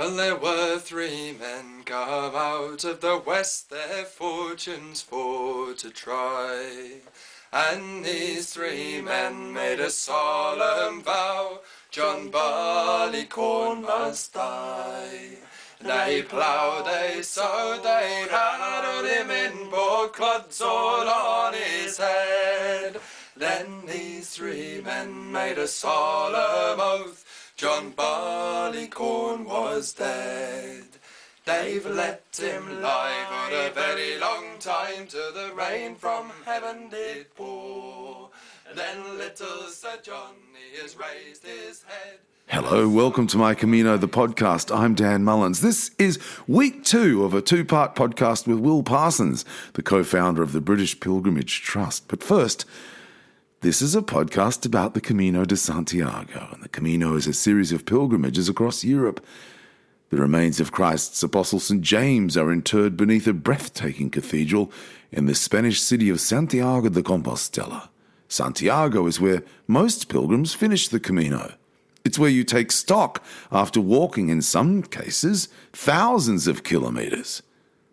Well, there were three men come out of the west, their fortunes for to try. And these three men made a solemn vow, John Barleycorn must die. They ploughed, they sowed, they harrowed him in clods all on his head. Then these three men made a solemn oath, John Barleycorn was dead. They've let him lie for a very long time till the rain from heaven did pour. And Then little Sir Johnny has raised his head. Hello, welcome to My Camino, the podcast. I'm Dan Mullins. This is week two of a two part podcast with Will Parsons, the co founder of the British Pilgrimage Trust. But first, this is a podcast about the Camino de Santiago, and the Camino is a series of pilgrimages across Europe. The remains of Christ's apostle St. James are interred beneath a breathtaking cathedral in the Spanish city of Santiago de Compostela. Santiago is where most pilgrims finish the Camino. It's where you take stock after walking, in some cases, thousands of kilometres.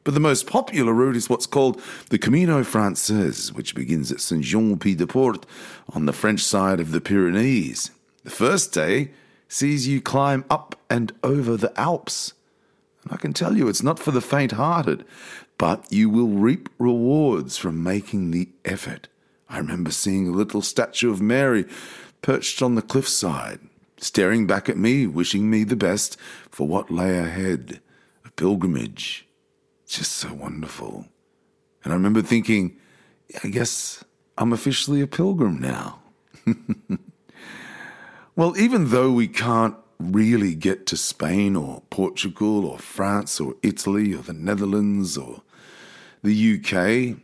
But the most popular route is what's called the Camino Frances, which begins at Saint Jean Pied de Port on the French side of the Pyrenees. The first day sees you climb up and over the Alps. And I can tell you it's not for the faint hearted, but you will reap rewards from making the effort. I remember seeing a little statue of Mary perched on the cliffside, staring back at me, wishing me the best for what lay ahead a pilgrimage just so wonderful. And I remember thinking, I guess I'm officially a pilgrim now. well, even though we can't really get to Spain or Portugal or France or Italy or the Netherlands or the UK,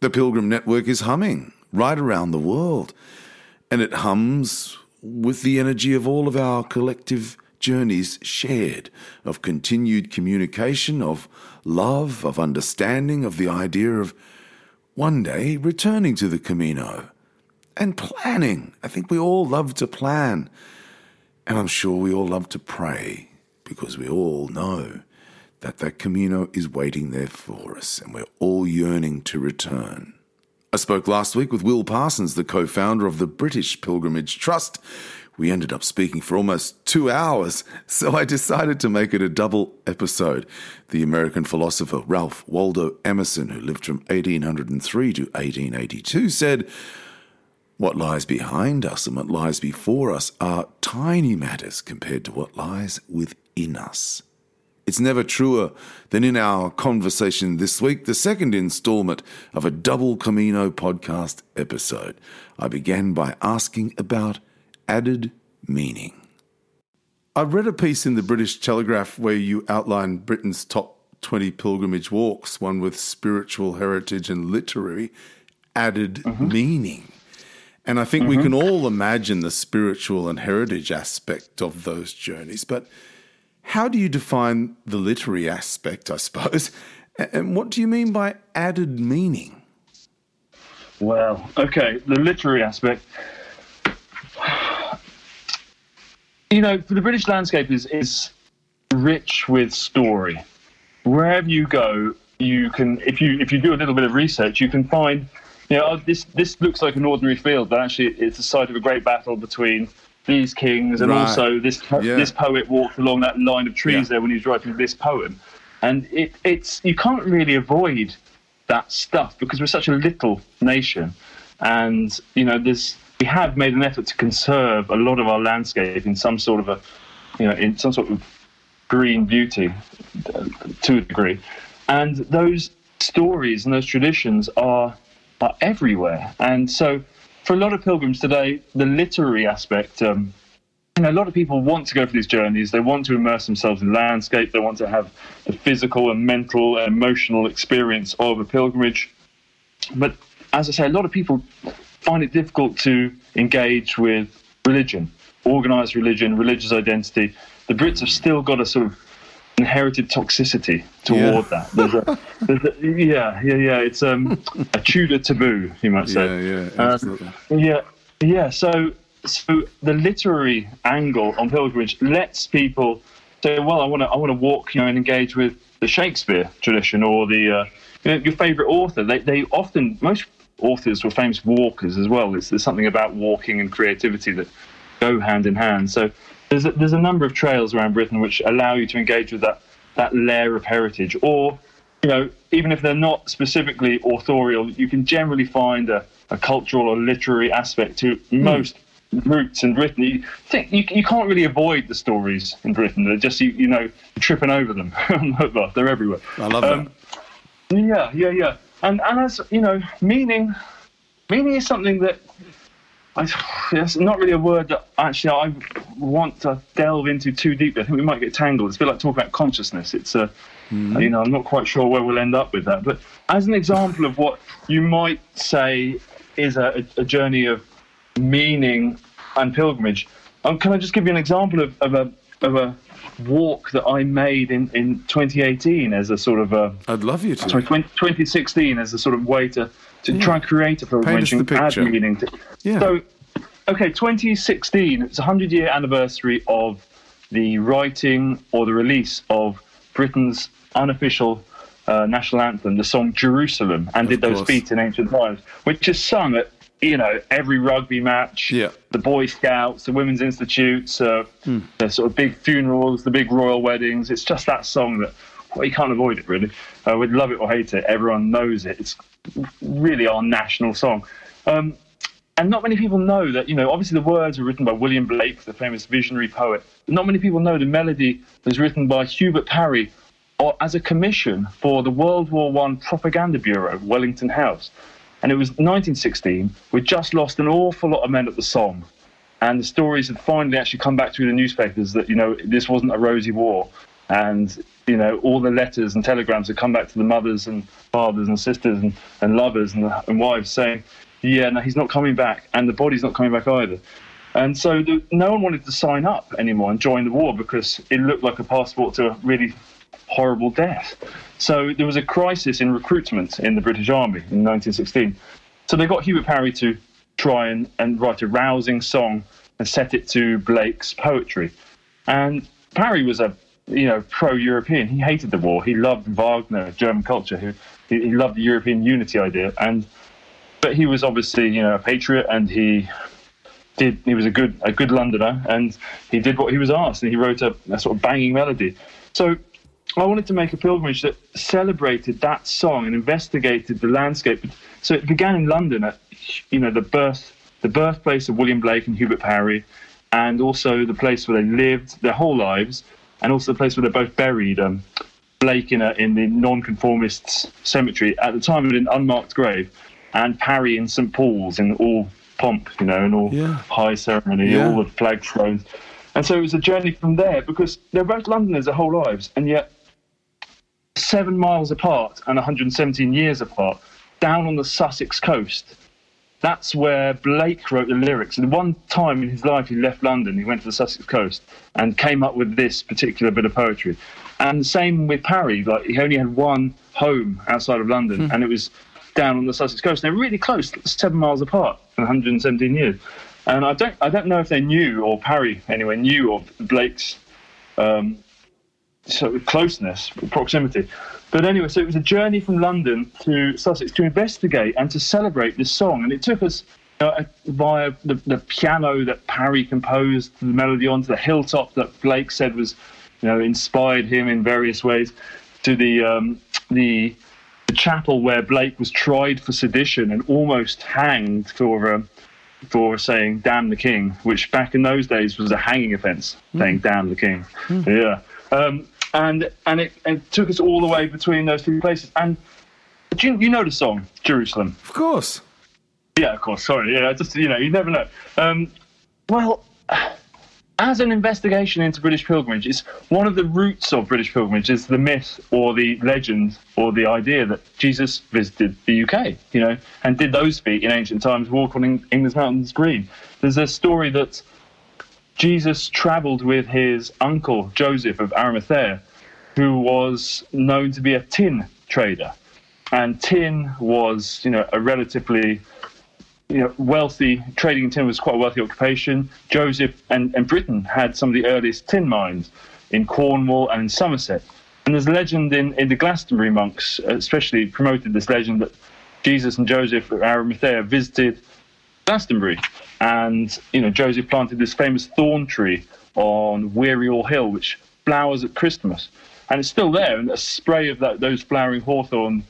the Pilgrim Network is humming right around the world. And it hums with the energy of all of our collective journeys shared, of continued communication, of love, of understanding, of the idea of one day returning to the Camino and planning. I think we all love to plan. And I'm sure we all love to pray because we all know that that Camino is waiting there for us and we're all yearning to return. I spoke last week with Will Parsons, the co founder of the British Pilgrimage Trust, we ended up speaking for almost two hours, so I decided to make it a double episode. The American philosopher Ralph Waldo Emerson, who lived from 1803 to 1882, said, What lies behind us and what lies before us are tiny matters compared to what lies within us. It's never truer than in our conversation this week, the second installment of a double Camino podcast episode. I began by asking about added meaning. I read a piece in the British Telegraph where you outline Britain's top 20 pilgrimage walks, one with spiritual heritage and literary added mm-hmm. meaning. And I think mm-hmm. we can all imagine the spiritual and heritage aspect of those journeys. But how do you define the literary aspect, I suppose? And what do you mean by added meaning? Well, okay, the literary aspect you know, for the British landscape is is rich with story. Wherever you go, you can if you if you do a little bit of research, you can find, you know, oh, this this looks like an ordinary field, but actually it's the site of a great battle between these kings, and right. also this yeah. this poet walked along that line of trees yeah. there when he was writing this poem, and it, it's you can't really avoid that stuff because we're such a little nation, and you know there's we have made an effort to conserve a lot of our landscape in some sort of a, you know, in some sort of green beauty to a degree. And those stories and those traditions are, are everywhere. And so for a lot of pilgrims today, the literary aspect, um, you know, a lot of people want to go for these journeys. They want to immerse themselves in landscape. They want to have the physical and mental and emotional experience of a pilgrimage. But as I say, a lot of people find it difficult to engage with religion, organized religion, religious identity. The Brits have still got a sort of inherited toxicity toward yeah. that. There's a, there's a, yeah, yeah, yeah. It's um, a Tudor taboo, you might say. Yeah, yeah, uh, absolutely. Yeah, yeah. So, so the literary angle on pilgrimage lets people say, well, I want to I want to walk, you know, and engage with the Shakespeare tradition or the uh, you know, your favorite author. They they often most authors were famous walkers as well. It's, there's something about walking and creativity that go hand in hand. So there's a, there's a number of trails around Britain which allow you to engage with that that layer of heritage, or you know, even if they're not specifically authorial, you can generally find a, a cultural or literary aspect to hmm. most routes in Britain. You think you, you can't really avoid the stories in Britain. They're just you, you know tripping over them. they're everywhere. I love that. Um, yeah, yeah, yeah. And and as you know, meaning meaning is something that I, it's not really a word that actually I want to delve into too deeply. I think we might get tangled. It's a bit like talking about consciousness. It's a, you know, I'm not quite sure where we'll end up with that. But as an example of what you might say is a, a journey of meaning and pilgrimage, um, can I just give you an example of, of a of a walk that I made in, in 2018 as a sort of a I'd love you to. sorry 20, 2016 as a sort of way to to try and create a and the add picture. meaning to. Yeah. So, okay, 2016. It's a hundred year anniversary of the writing or the release of Britain's unofficial uh, national anthem, the song Jerusalem, and did those course. beats in ancient times, which is sung at you know every rugby match, Yeah. the Boy Scouts, the Women's Institutes, uh, Hmm. the sort of big funerals, the big royal weddings. It's just that song that well, you can't avoid it really. Uh, we'd love it or hate it. Everyone knows it. It's really our national song. Um, and not many people know that, you know, obviously the words were written by William Blake, the famous visionary poet. Not many people know the melody was written by Hubert Parry or as a commission for the World War One Propaganda Bureau, Wellington House. And it was 1916. We'd just lost an awful lot of men at the Somme. And the stories had finally actually come back through the newspapers that, you know, this wasn't a rosy war. And, you know, all the letters and telegrams had come back to the mothers and fathers and sisters and, and lovers and, and wives saying, yeah, no, he's not coming back. And the body's not coming back either. And so the, no one wanted to sign up anymore and join the war because it looked like a passport to a really horrible death. So there was a crisis in recruitment in the British Army in 1916. So they got Hubert Parry to try and, and write a rousing song and set it to Blake's poetry. And Parry was a you know pro-European. He hated the war. He loved Wagner, German culture. He, he loved the European unity idea. And but he was obviously you know a patriot, and he did. He was a good a good Londoner, and he did what he was asked, and he wrote a, a sort of banging melody. So I wanted to make a pilgrimage that celebrated that song and investigated the landscape. So it began in London at you know the birth the birthplace of William Blake and Hubert Parry, and also the place where they lived their whole lives, and also the place where they're both buried. Um, Blake in a, in the nonconformists cemetery at the time in an unmarked grave, and Parry in St Paul's in all pomp, you know, and all Yeah. high ceremony, Yeah. all the flagstones. And so it was a journey from there because they're both Londoners their whole lives, and yet seven miles apart and 117 years apart, down on the Sussex coast. That's where Blake wrote the lyrics. And one time in his life, he left London, he went to the Sussex coast and came up with this particular bit of poetry. And the same with Parry, like he only had one home outside of London, and it was down on the Sussex coast. They're really close, seven miles apart, 117 years. And I don't, I don't know if they knew, or Parry anyway knew of Blake's um, of closeness, proximity. But anyway, so it was a journey from London to Sussex to investigate and to celebrate this song. And it took us know, via the, the piano that Parry composed the melody on, to the hilltop that Blake said was, you know, inspired him in various ways, to the um, the, the chapel where Blake was tried for sedition and almost hanged for. Um, for saying "damn the king," which back in those days was a hanging offence. Saying "damn the king," yeah. Um, and and it, it took us all the way between those two places. And do you, you know the song "Jerusalem"? Of course. Yeah, of course. Sorry, yeah. Just you know, you never know. Um, well, as an investigation into British pilgrimage, it's one of the roots of British pilgrimage is the myth or the legend or the idea that Jesus visited the UK, you know, and did those feet in ancient times, walk on Eng- England's mountains green. There's a story that Jesus travelled with his uncle Joseph of Arimathea, who was known to be a tin trader, and tin was, you know, a relatively you know, wealthy trading in tin was quite a wealthy occupation. Joseph and, and Britain had some of the earliest tin mines. in Cornwall, and in Somerset. And there's a legend in, in the Glastonbury monks, uh, especially promoted this legend that Jesus and Joseph of Arimathea visited Glastonbury, and you know Joseph planted this famous thorn tree on Weary Hill, which flowers at Christmas, and it's still there. And a spray of that, those flowering hawthorn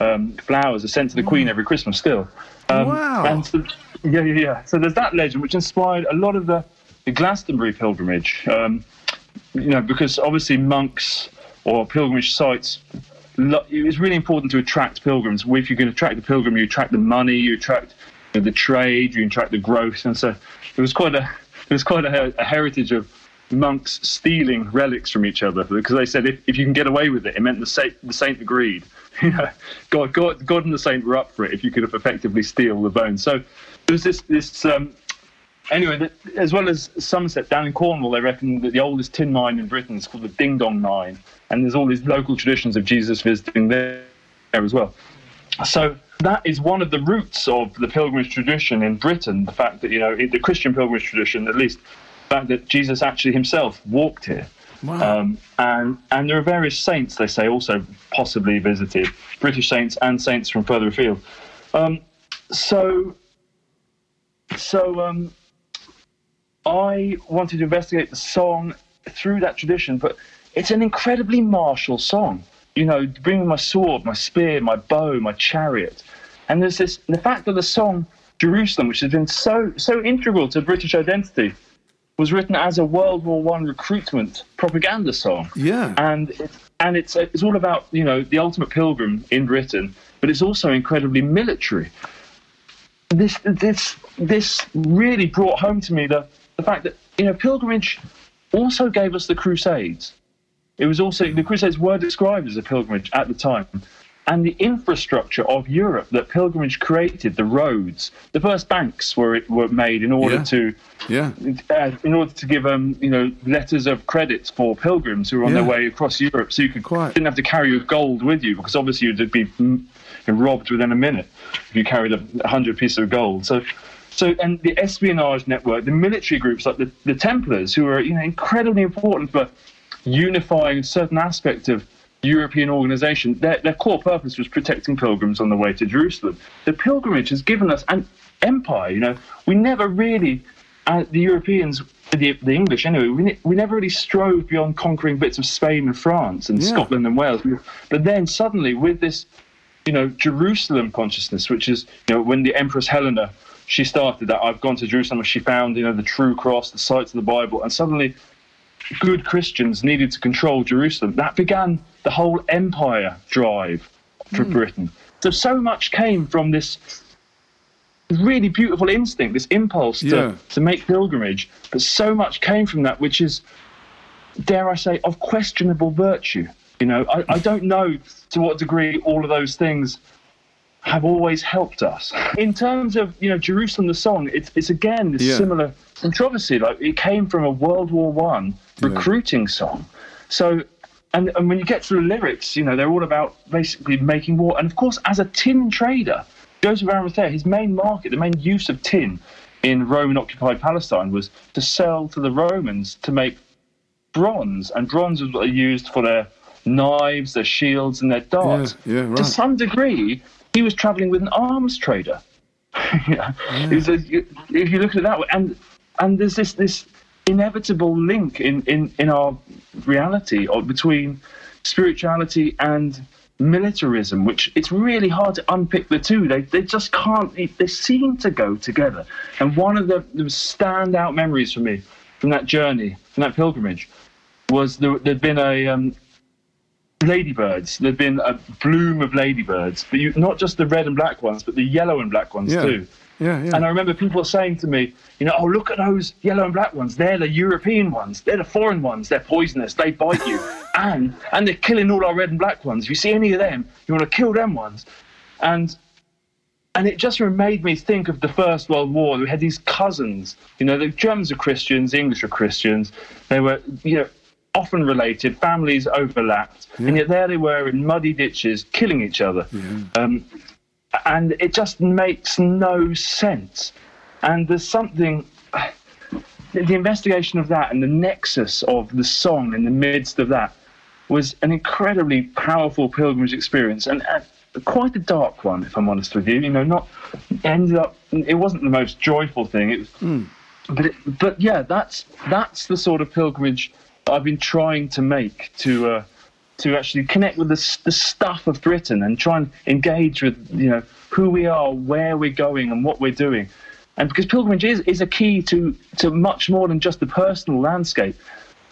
um, flowers are sent to the Queen every Christmas still. Um, Wow. And so, yeah, yeah, yeah. So there's that legend, which inspired a lot of the, the Glastonbury pilgrimage. Um, you know, because obviously monks or pilgrimage sites, it's really important to attract pilgrims. If you can attract the pilgrim, you attract the money, you attract the trade, you attract the growth, and so it was quite a it was quite a, a heritage of monks stealing relics from each other because they said if, if you can get away with it, it meant the saint the saint agreed. You know, God, God, God and the saint were up for it if you could effectively steal the bones. So there was this this um, anyway, the, as well as Somerset down in Cornwall, they reckon that the oldest tin mine in Britain is called the Ding Dong Mine, and there's all these local traditions of Jesus visiting there, there as well. So that is one of the roots of the pilgrimage tradition in Britain. The fact that you know the Christian pilgrimage tradition, at least, the fact that Jesus actually himself walked here. Wow. Um, and and there are various saints they say also possibly visited British saints and saints from further afield. Um, so so um, I wanted to investigate the song through that tradition, but it's an incredibly martial song. You know, bringing my sword, my spear, my bow, my chariot, and there's this the fact that the song Jerusalem, which has been so so integral to British identity, was written as a World War One recruitment propaganda song yeah. and it's and it's it's all about you know the ultimate pilgrim in Britain, but it's also incredibly military. This this this really brought home to me the the fact that you know pilgrimage also gave us the Crusades. It was also the Crusades were described as a pilgrimage at the time. And the infrastructure of Europe that pilgrimage created, the roads, the first banks were were made in order Yeah. to yeah. uh, in order to give um, you know letters of credit for pilgrims who were on Yeah. their way across Europe, so you could Quite. didn't have to carry your gold with you because obviously you'd be mm, robbed within a minute if you carried a a hundred pieces of gold. So. So and the espionage network, the military groups like the, the Templars, who are you know incredibly important for unifying certain aspect of European organisation, their, their core purpose was protecting pilgrims on the way to Jerusalem. The pilgrimage has given us an empire. You know, we never really, uh, the Europeans, the, the English anyway, we, ne- we never really strove beyond conquering bits of Spain and France and Yeah. Scotland and Wales. But then suddenly, with this, you know, Jerusalem consciousness, which is, you know, when the Empress Helena, she started that, I've gone to Jerusalem, she found, you know, the true cross, the sites of the Bible, and suddenly good Christians needed to control Jerusalem. That began the whole empire drive for hmm. Britain. So, so much came from this really beautiful instinct, this impulse to, Yeah. to make pilgrimage, but so much came from that, which is, dare I say, of questionable virtue. You know, I, I don't know to what degree all of those things have always helped us. In terms of, you know, Jerusalem the song, it's, it's again this Yeah. similar controversy. Like it came from a World War One recruiting song. So and, and when you get to the lyrics, you know, they're all about basically making war. And of course, as a tin trader, Joseph Arimathea, his main market, the main use of tin in Roman occupied Palestine was to sell to the Romans to make bronze. And bronze was what they used for their knives, their shields, and their darts. Yeah, yeah, To some degree, he was traveling with an arms trader. you know, it a- you- if you look at it that way, and and there's this this inevitable link in in in our reality or between spirituality and militarism, which it's really hard to unpick the two. They they just can't. They, they seem to go together. And one of the, the standout memories for me from that journey, from that pilgrimage, was there, there'd been a um, ladybirds. There'd been a bloom of ladybirds, but you, not just the red and black ones, but the yellow and black ones Yeah. too. Yeah, yeah. And I remember people saying to me, you know, oh, look at those yellow and black ones. They're the European ones. They're the foreign ones. They're poisonous. They bite you. and and they're killing all our red and black ones. If you see any of them, you want to kill them ones. And and it just made me think of the First World War. We had these cousins. You know, the Germans are Christians, the English are Christians. They were, you know, often related. Families overlapped, and yet there they were in muddy ditches, killing each other. Um, and it just makes no sense. And there's something the investigation of that and the nexus of the song in the midst of that was an incredibly powerful pilgrimage experience and uh, quite a dark one, if I'm honest with you. You know, not ended up. It wasn't the most joyful thing. It was, but it, but yeah, that's that's the sort of pilgrimage I've been trying to make to. Uh, to actually connect with the, the stuff of Britain and try and engage with you know who we are, where we're going, and what we're doing, and because pilgrimage is, is a key to to much more than just the personal landscape.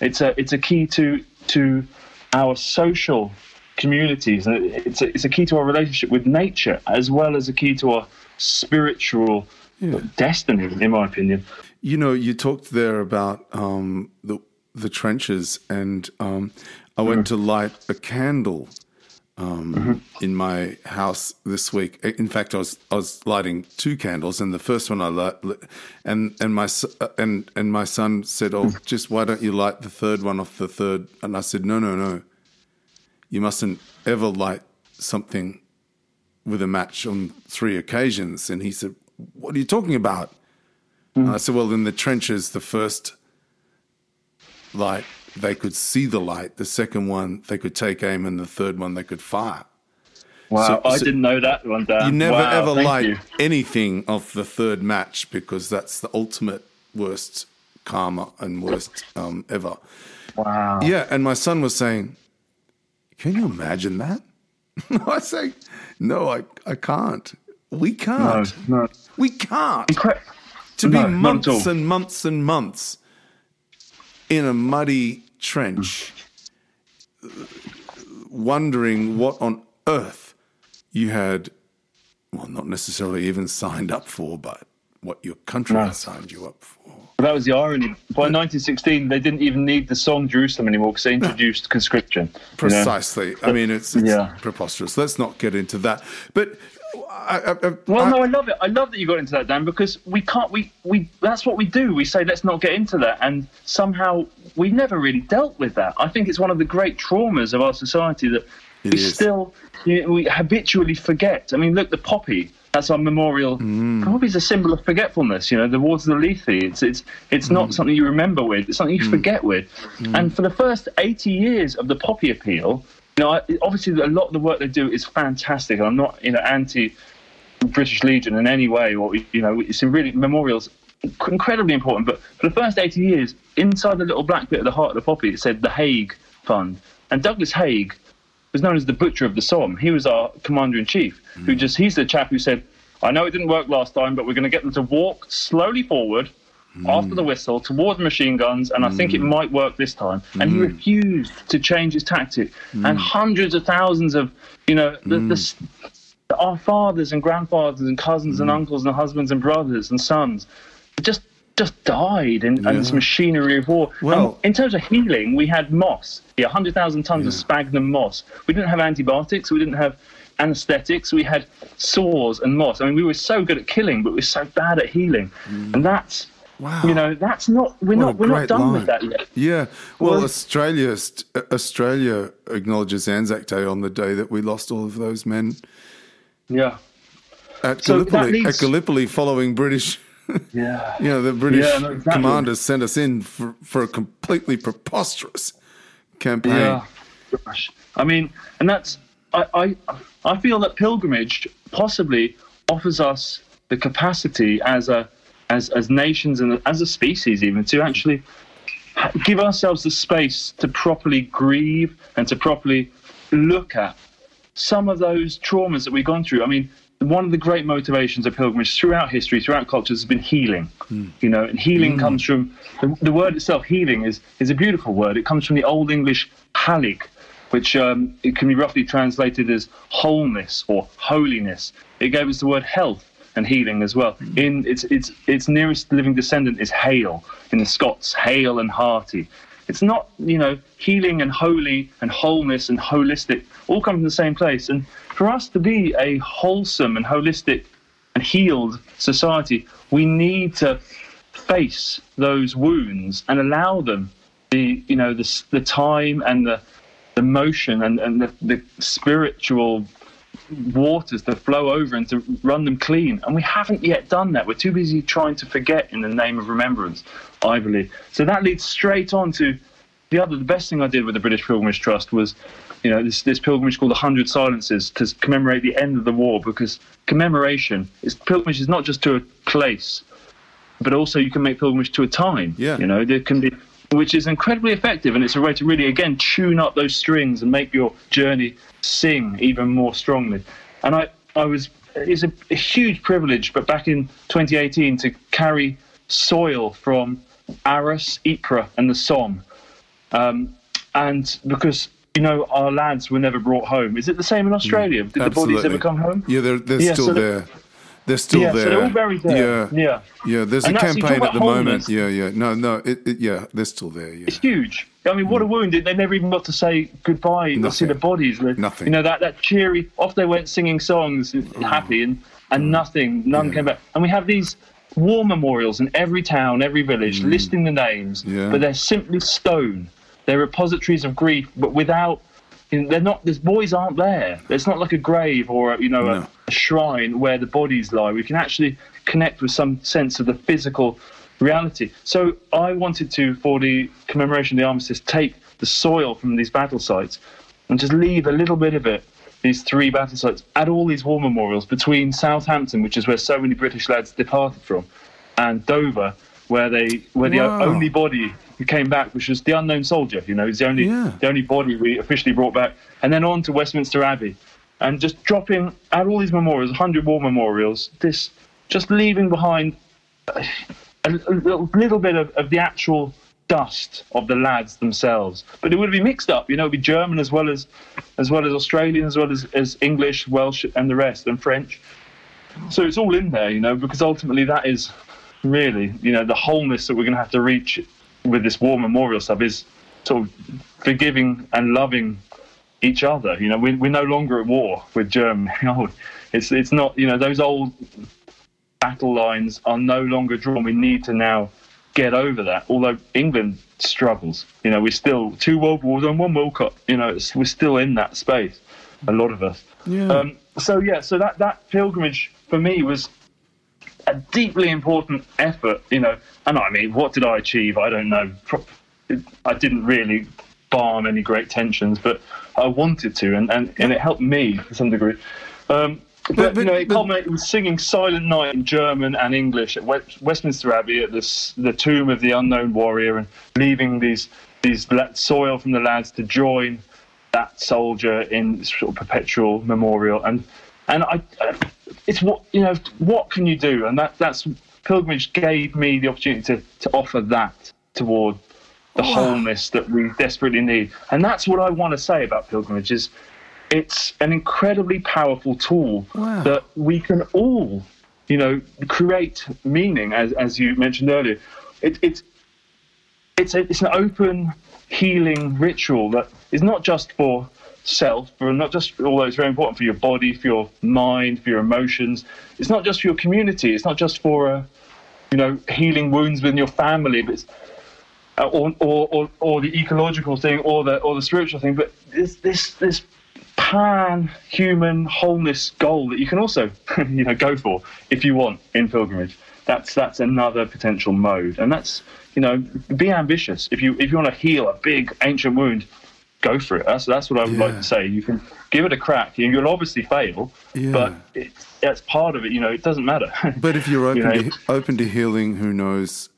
It's a it's a key to to our social communities, and it's a, it's a key to our relationship with nature as well as a key to our spiritual destiny, in my opinion. You know, you talked there about um, the the trenches, and um, I went to light a candle um, in my house this week. In fact, I was I was lighting two candles, and the first one I lit, lit- and and my uh, and and my son said, "Oh, just why don't you light the third one off the third? And I said, "No, no, no. You mustn't ever light something with a match on three occasions." And he said, "What are you talking about?" And I said, "Well, in the trenches, the first light they could see the light. The second one they could take aim, and the third one they could fire." Wow, So- I so- didn't know that one. Dan. You never Wow, ever light you. anything off the third match because that's the ultimate worst karma and worst um, ever. Wow. Yeah, and my son was saying, "Can you imagine that?" I say, "No, I I can't. We can't. no. We can't." Incre- to No, be months and months and months in a muddy trench, wondering what on earth you had, well, not necessarily even signed up for, but what your country No. had signed you up for. That was the irony. By 1916, they didn't even need the song Jerusalem anymore because they introduced conscription. you know? Precisely. I mean, it's, it's Yeah. preposterous. Let's not get into that. But I, I, Well, I- no, I love it. I love that you got into that, Dan, because we can't. We we that's what we do. We say let's not get into that, and somehow we never really dealt with that. I think it's one of the great traumas of our society that It we is. still you know, we habitually forget. I mean, look, the poppy. That's our memorial. Mm. is a symbol of forgetfulness. You know, the waters of Lethe. It's it's it's Mm. not something you remember with. It's something you forget with. And for the first 80 years of the poppy appeal, you know, I- obviously a lot of the work they do is fantastic. And I'm not, you know, anti British Legion in any way, or you know, it's really memorials incredibly important. But for the first 80 years, inside the little black bit at the heart of the poppy, it said the Haig Fund, and Douglas Haig was known as the Butcher of the Somme. He was our commander in chief, who hmm. just he's the chap who said, "I know it didn't work last time, but we're going to get them to walk slowly forward." Hmm. After the whistle, towards machine guns, and I think it hmm. might work this time. And he hmm. refused to change his tactic. And hundreds of thousands of, you know, the, the, s- our fathers and grandfathers and cousins and uncles and husbands and brothers and sons just just died in, in this machinery of war. Well- And in terms of healing, we had moss, yeah, 100,000 tons of sphagnum moss. We didn't have antibiotics, we didn't have anesthetics, we had sores and moss. I mean, we were so good at killing, but we were so bad at healing. And that's, Wow. you know, that's not, we're What not, we're not done line. with that yet. Yeah. Well, Well- Australia st- Australia acknowledges Anzac Day on the day that we lost all of those men Yeah. at So Gallipoli. leads- At Gallipoli, following British, Yeah. you know, the British Yeah, no, exactly. commanders sent us in for, for a completely preposterous campaign. Yeah. Gosh. I mean, and that's I, I I feel that pilgrimage possibly offers us the capacity as a as as nations and as a species even to actually give ourselves the space to properly grieve and to properly look at some of those traumas that we've gone through. I mean, one of the great motivations of pilgrimage throughout history, throughout cultures, has been healing. You know, and healing comes from the, the word itself. Healing is is a beautiful word. It comes from the Old English halig, which um, it can be roughly translated as wholeness or holiness. It gave us the word health and healing as well. Mm. In its its its nearest living descendant is hale in the Scots, hale and hearty. It's not, you know, healing and holy and wholeness and holistic all come from the same place. And for us to be a wholesome and holistic and healed society, we need to face those wounds and allow them the, you know, the, the time and the, the motion and, and the, the spiritual waters to flow over and to run them clean. And we haven't yet done that. We're too busy trying to forget in the name of remembrance, I believe. So that leads straight on to the other, the best thing I did with the British Pilgrimage Trust was, you know, this, this pilgrimage called the Hundred Silences to commemorate the end of the war because commemoration is pilgrimage is not just to a place, but also you can make pilgrimage to a time. Yeah. You know, there can be, which is incredibly effective, and it's a way to really again tune up those strings and make your journey sing even more strongly. And I, I was, it's a, a huge privilege, but back in 2018 to carry soil from Arras, Ypres, and the Somme um, and because you know our lads were never brought home. Is it the same in Australia? Did the bodies ever come home? Yeah, they're they're Yeah, still so the- there. They're still yeah, there. so they're all buried there. Yeah, yeah. yeah. There's a And you campaign at the moment. Yeah, yeah. No, no. It, it, yeah, they're still there. Yeah. It's huge. I mean, what a mm. wound! They never even got to say goodbye. Not see Nothing. the bodies. They- Nothing. You know that that cheery. Off they went singing songs, mm. happy, and and mm. nothing. None came back. And we have these war memorials in every town, every village, listing the names, Yeah. but they're simply stone. They're repositories of grief, but without. They're not. These boys aren't there. It's not like a grave or a, you know No. a, a shrine where the bodies lie. We can actually connect with some sense of the physical reality. So I wanted to, for the commemoration of the armistice, take the soil from these battle sites and just leave a little bit of it. These three battle sites at all these war memorials between Southampton, which is where so many British lads departed from, and Dover, where they where the Wow. only body who came back, which was the unknown soldier. You know, he's the only Yeah. the only body we officially brought back, and then on to Westminster Abbey, and just dropping at all these memorials, 100 war memorials, this just leaving behind a, a little, little bit of, of the actual dust of the lads themselves. But it would be mixed up, you know, it'd be German as well as as well as Australian, as well as, as English, Welsh, and the rest, and French. So it's all in there, you know, because ultimately that is really, you know, the wholeness that we're going to have to reach with this war memorial stuff is sort of forgiving and loving each other. You know, we, we're no longer at war with Germany. It's it's not. You know, those old battle lines are no longer drawn. We need to now get over that. Although England struggles, you know, we're still two world wars and one World Cup. You know, it's, we're still in that space. A lot of us. Yeah. Um, so yeah, so that that pilgrimage for me was a deeply important effort. You know, and I mean, what did I achieve? I don't know. I didn't really balm any great tensions, but I wanted to, and, and, and it helped me to some degree. Um, but, But- but- you know, it culminated with singing "Silent Night" in German and English at West, Westminster Abbey at the the tomb of the unknown warrior, and leaving these these soil from the lads to join that soldier in sort of perpetual memorial. And and I, it's what you know. What can you do? And that that's pilgrimage gave me the opportunity to to offer that toward the oh, wholeness that we desperately need. And that's what I want to say about pilgrimage is it's an incredibly powerful tool Wow. that we can all, you know, create meaning as as you mentioned earlier. It, it's it's a, it's an open healing ritual that is not just for self, for not just although it's very important for your body, for your mind, for your emotions. It's not just for your community. It's not just for uh, you know healing wounds within your family, but uh, or, or, or, or the ecological thing or the or the spiritual thing, but this this this pan human wholeness goal that you can also you know go for if you want in pilgrimage. That's that's another potential mode, and that's you know be ambitious. If you if you want to heal a big ancient wound, go for it. That's that's what I would like to say. You can give it a crack. You- You'll obviously fail, Yeah. but it, that's part of it. You know, it doesn't matter. But if you're open You know, to open to healing, who knows?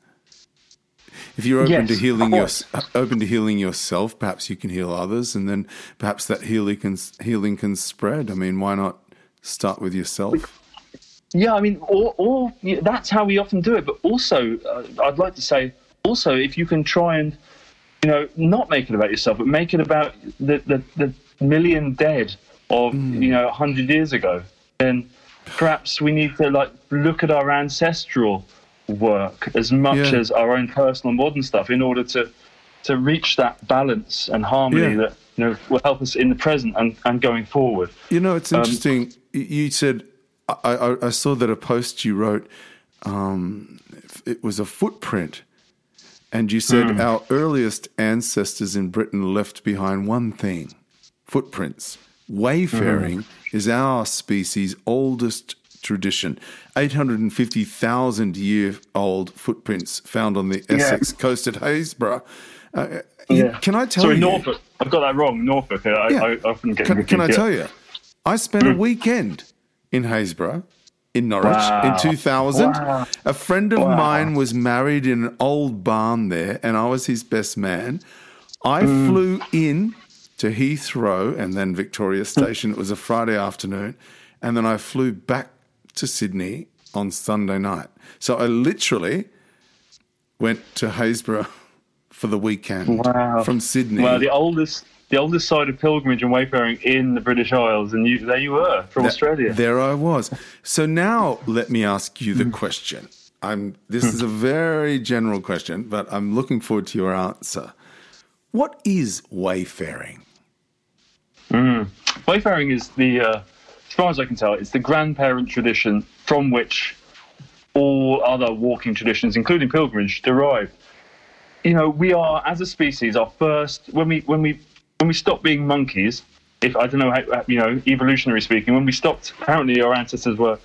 If you're open Yes, to healing your, open to healing yourself, perhaps you can heal others, and then perhaps that healing can healing can spread. I mean, why not start with yourself? Yeah, I mean, or, or yeah, that's how we often do it. But also, uh, I'd like to say, also, if you can try and, you know, not make it about yourself, but make it about the the, the million dead of you know hundred years ago, then perhaps we need to like look at our ancestral work as much Yeah. as our own personal modern stuff in order to to reach that balance and harmony Yeah. that you know will help us in the present and, and going forward. You know, it's Um, interesting. Y- you said I, I, I saw that a post you wrote. Um, it was a footprint, and you said Hmm. our earliest ancestors in Britain left behind one thing: footprints. wayfaring is our species' oldest tradition. 850,000 year old footprints found on the Essex coast at Happisburgh. Uh, Yeah. Can I tell Sorry, you? Norfolk. I've got that wrong. Norfolk. I, Yeah. I, I often get Can, can I tell you? I spent a weekend in Happisburgh, in Norwich, in 2000. Wow. A friend of Wow. mine was married in an old barn there, and I was his best man. I hmm. flew in to Heathrow and then Victoria Station. It was a Friday afternoon, and then I flew back to Sydney on Sunday night. So I literally went to Happisburgh for the weekend Wow. from Sydney. Well, the oldest, the oldest site of pilgrimage and wayfaring in the British Isles, and you, there you were from Australia. There I was. So now let me ask you the hmm. question. I'm hmm. this is a very general question, but I'm looking forward to your answer. What is wayfaring? Hmm. Wayfaring is the, uh, as far as I can tell, it's the grandparent tradition from which all other walking traditions, including pilgrimage, derive. You know, we are as a species our first when we when we when we stopped being monkeys. If I don't know how you know, evolutionary speaking, when we stopped, apparently our ancestors were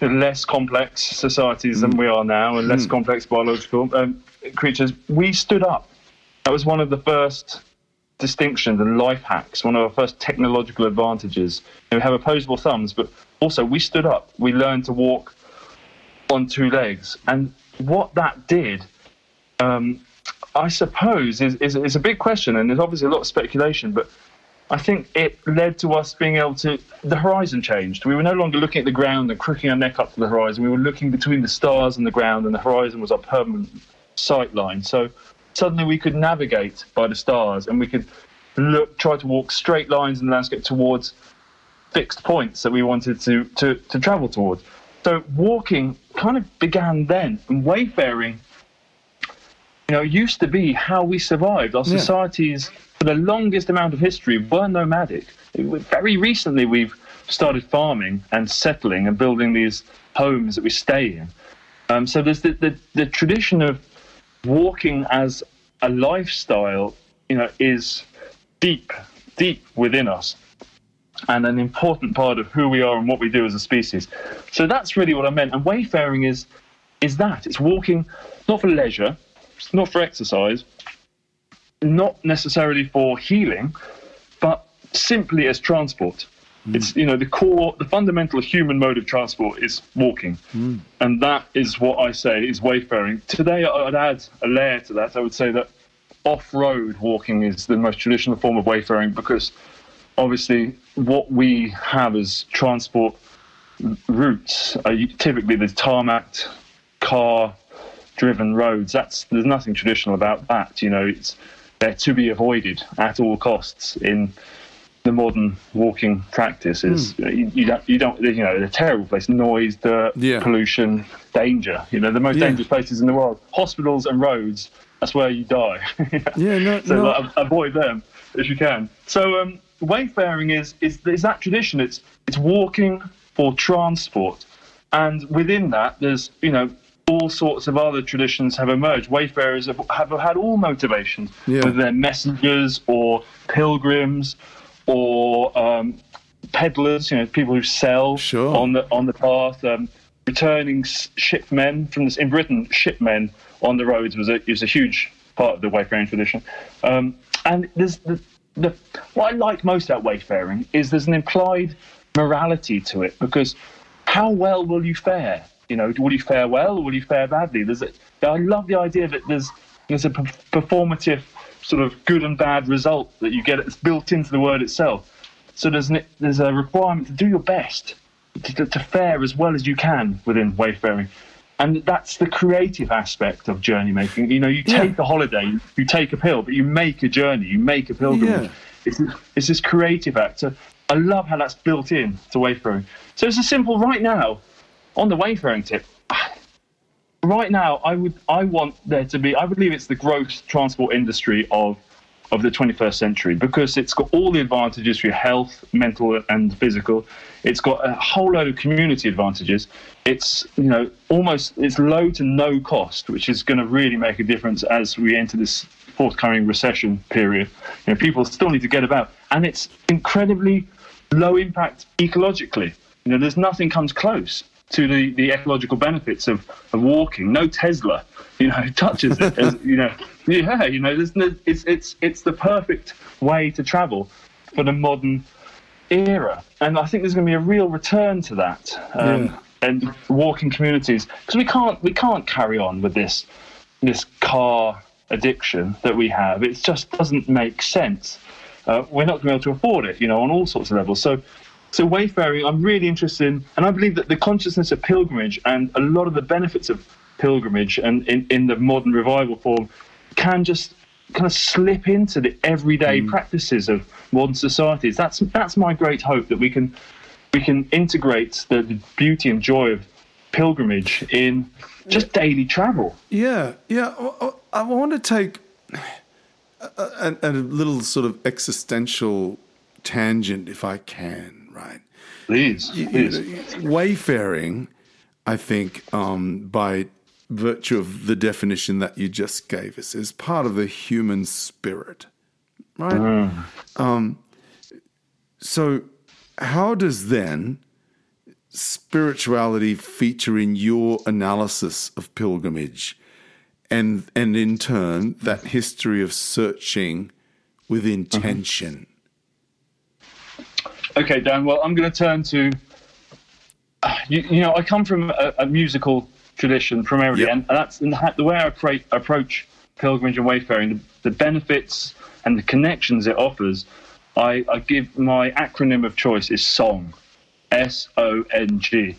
less complex societies than we are now, and less complex biological um, creatures. We stood up. That was one of the first distinctions and life hacks, one of our first technological advantages. Know, we have opposable thumbs, but also we stood up. We learned to walk on two legs. And what that did, um, I suppose, is, is, is a big question, and there's obviously a lot of speculation, but I think it led to us being able to. The horizon changed. We were no longer looking at the ground and crooking our neck up to the horizon. We were looking between the stars and the ground, and the horizon was our permanent sight line. So suddenly we could navigate by the stars, and we could look, try to walk straight lines in the landscape towards fixed points that we wanted to, to, to travel towards. So walking kind of began then, and wayfaring, you know, used to be how we survived. Our societies, for the longest amount of history, were nomadic. Very recently, we've started farming and settling and building these homes that we stay in. Um, so there's the, the, the tradition of walking as a lifestyle, you know, is deep, deep within us and an important part of who we are and what we do as a species. So that's really what I meant. And wayfaring is is that it's walking not for leisure, not for exercise, not necessarily for healing, but simply as transport. Hmm. It's you know the core, the fundamental human mode of transport is walking, hmm. and that is what I say is wayfaring. Today, I'd add a layer to that. I would say that off-road walking is the most traditional form of wayfaring because obviously what we have as transport routes are typically the tarmacked car driven roads that's there's nothing traditional about that you know it's they're to be avoided at all costs in the modern walking practice is you, you don't you don't you know they're a terrible place noise dirt Yeah. pollution danger you know the most Yeah. dangerous places in the world hospitals and roads that's where you die Yeah, no, so no. like, avoid them if you can. So um, wayfaring is, is is that tradition. It's it's walking for transport, and within that, there's you know all sorts of other traditions have emerged. Wayfarers have, have had all motivations, Yeah. whether they're messengers or pilgrims or um, peddlers. You know, people who sell Sure. on the on the path. Um, returning shipmen from this in Britain, shipmen on the roads was a was a huge part of the wayfaring tradition. Um, and there's the, the what I like most about wayfaring is there's an implied morality to it because how well will you fare? You know, will you fare well or will you fare badly? There's a, I love the idea that there's there's a performative sort of good and bad result that you get. It's built into the word itself. So there's an, there's a requirement to do your best to, to fare as well as you can within wayfaring. And that's the creative aspect of journey making. You know, you Yeah. take a holiday, you take a pill, but you make a journey, you make a pilgrimage. Yeah. It's, it's this creative act. So I love how that's built in to wayfaring. So it's a simple right now on the wayfaring tip. Right now, I would I want there to be I believe it's the growth transport industry of of the 21st century because it's got all the advantages for your health, mental and physical. It's got a whole load of community advantages. It's you know almost it's low to no cost, which is going to really make a difference as we enter this forthcoming recession period. You know, people still need to get about, and it's incredibly low impact ecologically. You know, there's nothing comes close to the, the ecological benefits of, of walking. No Tesla, you know, touches it. As, you know, yeah, you know, no, it's it's it's the perfect way to travel for the modern era, and I think there's going to be a real return to that. Um, Yeah. And walking communities because we can't we can't carry on with this this car addiction that we have. It just doesn't make sense. Uh, we're not going to be able to afford it, you know, on all sorts of levels. So, so wayfaring, I'm really interested in, and I believe that the consciousness of pilgrimage and a lot of the benefits of pilgrimage and in, in the modern revival form can just kind of slip into the everyday hmm. practices of modern societies. That's that's my great hope that we can we can integrate the, the beauty and joy of pilgrimage in just daily travel. Yeah, yeah. I- I, I want to take a, a, a little sort of existential tangent, if I can. Right. Please, please. wayfaring, I think, um, by virtue of the definition that you just gave us, is part of the human spirit, right? Um, so, how does then spirituality feature in your analysis of pilgrimage, and and in turn that history of searching with intention? Okay, Dan. Well, I'm going to turn to. uh, You, you know, I come from a, a musical tradition primarily, Yep. and that's and ha- the way I appra- approach pilgrimage and wayfaring, the, the benefits and the connections it offers. I, I give my acronym of choice is SONG, S O N G,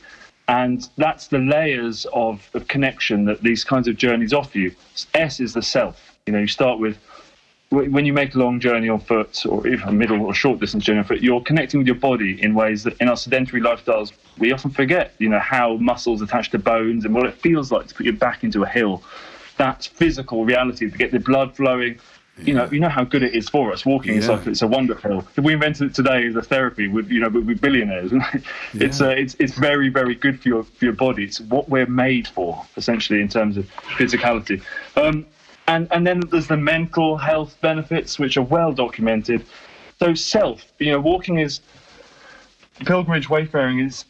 and that's the layers of, of connection that these kinds of journeys offer you. S is the self. You know, you start with when you make a long journey on foot or even a middle or short distance journey on foot, you're connecting with your body in ways that in our sedentary lifestyles we often forget. You know how muscles attach to bones and what it feels like to put your back into a hill. That physical reality to get the blood flowing. You know, you know how good it is for us. Walking is Yeah. like it's a wonder pill. If we invented it today as a therapy, with you know, we'd be billionaires. it's uh, it's it's very very good for your for your body. It's what we're made for, essentially, in terms of physicality. Um, and and then there's the mental health benefits which are well documented. So self you know walking is pilgrimage wayfaring is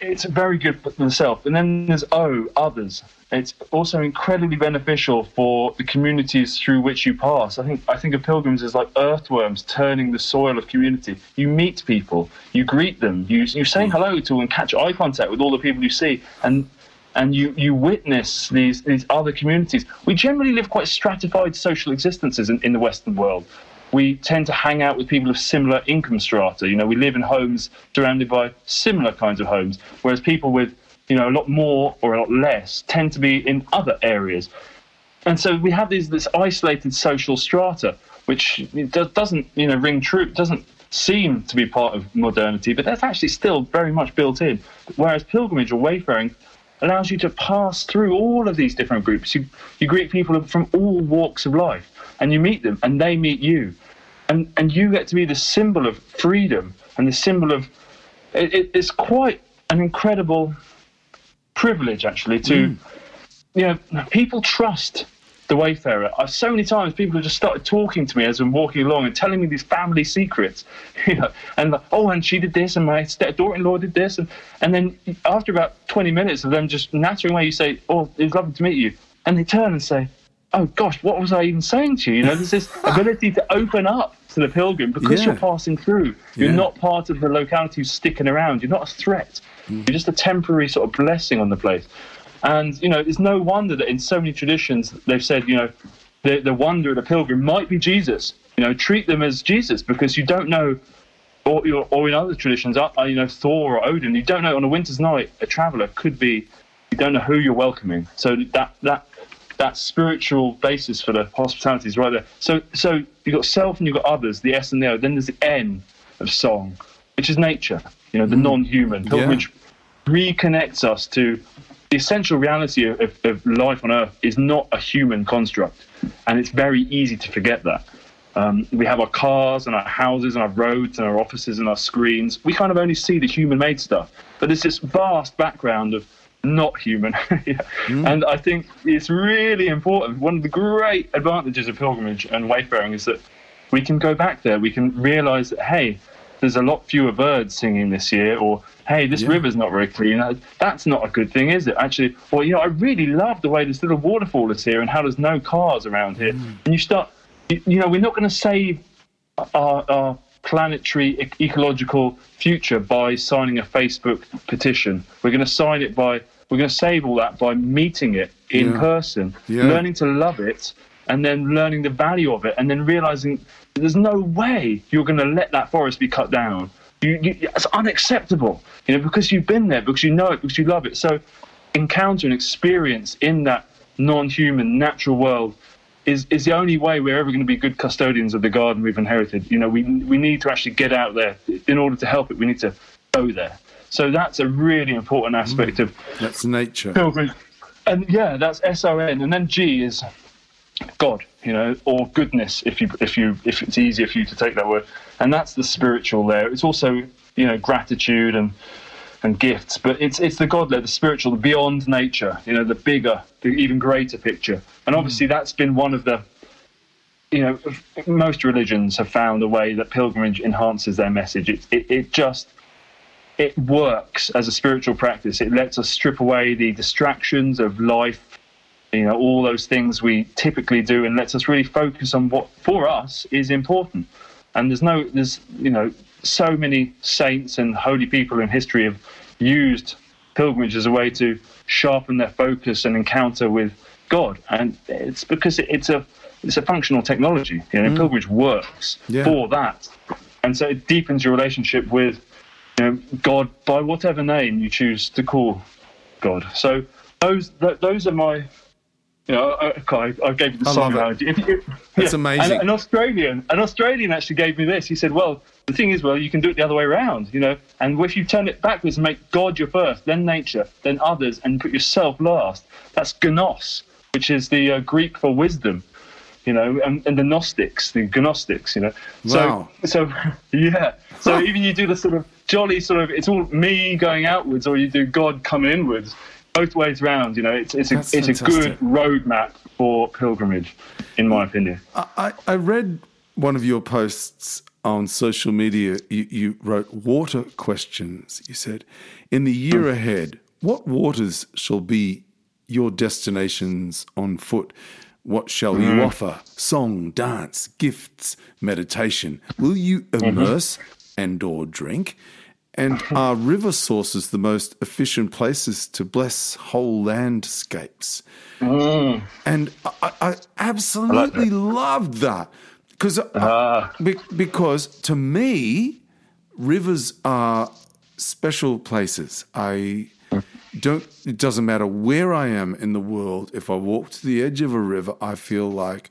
it's very good for the self and then there's o others. It's also incredibly beneficial for the communities through which you pass. I think i think of pilgrims as like earthworms turning the soil of community. You meet people you greet them you you say mm. hello to and catch eye contact with all the people you see. And and you, you witness these, these other communities. We generally live quite stratified social existences in, in the Western world. We tend to hang out with people of similar income strata. You know, we live in homes surrounded by similar kinds of homes, whereas people with, you know, a lot more or a lot less tend to be in other areas. And so we have these, this isolated social strata, which doesn't, you know, ring true, doesn't seem to be part of modernity, but that's actually still very much built in. Whereas pilgrimage or wayfaring allows you to pass through all of these different groups. You, you greet people from all walks of life, and you meet them, and they meet you, and and you get to be the symbol of freedom and the symbol of. It, it, it's quite an incredible privilege, actually, to mm. you know people trust the wayfarer. I've so many times people have just started talking to me as I'm walking along and telling me these family secrets, you know, and like, oh, and she did this, and my daughter-in-law did this, and and then after about 20 minutes of them just nattering away, you say, oh, it was lovely to meet you, and they turn and say, oh gosh, what was I even saying to you? You know, there's this ability to open up to the pilgrim because Yeah. you're passing through. You're Yeah. not part of the locality who's sticking around. You're not a threat. Mm. You're just a temporary sort of blessing on the place. And you know, it's no wonder that in so many traditions they've said, you know, the, the wonder of the pilgrim might be Jesus. You know, treat them as Jesus because you don't know, or, or in other traditions, uh, you know, Thor or Odin, you don't know on a winter's night a traveller could be, you don't know who you're welcoming. So that that that spiritual basis for the hospitality is right there. So so you've got self and you've got others, the S and the O. Then there's the N of song, which is nature. You know, the non-human. Pilgrimage reconnects us to the essential reality of, of, of life on Earth is not a human construct, and it's very easy to forget that. Um, we have our cars and our houses and our roads and our offices and our screens. We kind of only see the human-made stuff, but there's this vast background of not human. yeah. And I think it's really important. One of the great advantages of pilgrimage and wayfaring is that we can go back there. We can realize that, hey, there's a lot fewer birds singing this year, or hey, this Yeah. river's not very clean. That's not a good thing, is it? Actually, or you know, I really love the way this little waterfall is here and how there's no cars around here. Mm. And you start, you, you know, we're not going to save our, our planetary ec- ecological future by signing a Facebook petition. We're going to sign it by, we're going to save all that by meeting it in Yeah. person, Yeah. learning to love it, and then learning the value of it, and then realizing there's no way you're going to let that forest be cut down. You, you, it's unacceptable, you know, because you've been there, because you know it, because you love it. So, encounter and experience in that non-human natural world is, is the only way we're ever going to be good custodians of the garden we've inherited. You know, we we need to actually get out there in order to help it. We need to go there. So that's a really important aspect of mm. That's nature. pilgrimage. And yeah, that's S O N, and then G is God, you know, or goodness, if you if you if it's easier for you to take that word. And that's the spiritual there. It's also you know gratitude and and gifts, but it's it's the God there, the spiritual, the beyond nature, you know, the bigger, the even greater picture. And hmm. obviously, that's been one of the you know, most religions have found a way that pilgrimage enhances their message. It, it, it just it works as a spiritual practice. It lets us strip away the distractions of life, you know, all those things we typically do, and lets us really focus on what for us is important. And there's no, there's you know, so many saints and holy people in history have used pilgrimage as a way to sharpen their focus and encounter with God, and it's because it's a it's a functional technology. You know, mm. pilgrimage works Yeah. for that, and so it deepens your relationship with you know, God by whatever name you choose to call God. So those th- those are my. You know, I, I, I gave you the I song love it. analogy. That's yeah. amazing. And an Australian, an Australian actually gave me this. He said, "Well, the thing is, well, you can do it the other way around, you know. And if you turn it backwards and make God your first, then nature, then others, and put yourself last, that's gnos, which is the uh, Greek for wisdom." You know, and, and the Gnostics, the Gnostics, you know. Wow. So, so yeah. So even you do the sort of jolly sort of, it's all me going outwards, or you do God coming inwards. Both ways round, you know. It's it's a That's it's a good roadmap for pilgrimage, in my opinion. I, I read one of your posts on social media. You, you wrote water questions. You said, In the year hmm. ahead, what waters shall be your destinations on foot? What shall you hmm. offer? Song, dance, gifts, meditation. Will you mm-hmm. immerse and or drink? And are river sources the most efficient places to bless whole landscapes? Mm. And I, I absolutely loved that because uh, ah. because to me, rivers are special places. I don't. It doesn't matter where I am in the world. If I walk to the edge of a river, I feel like,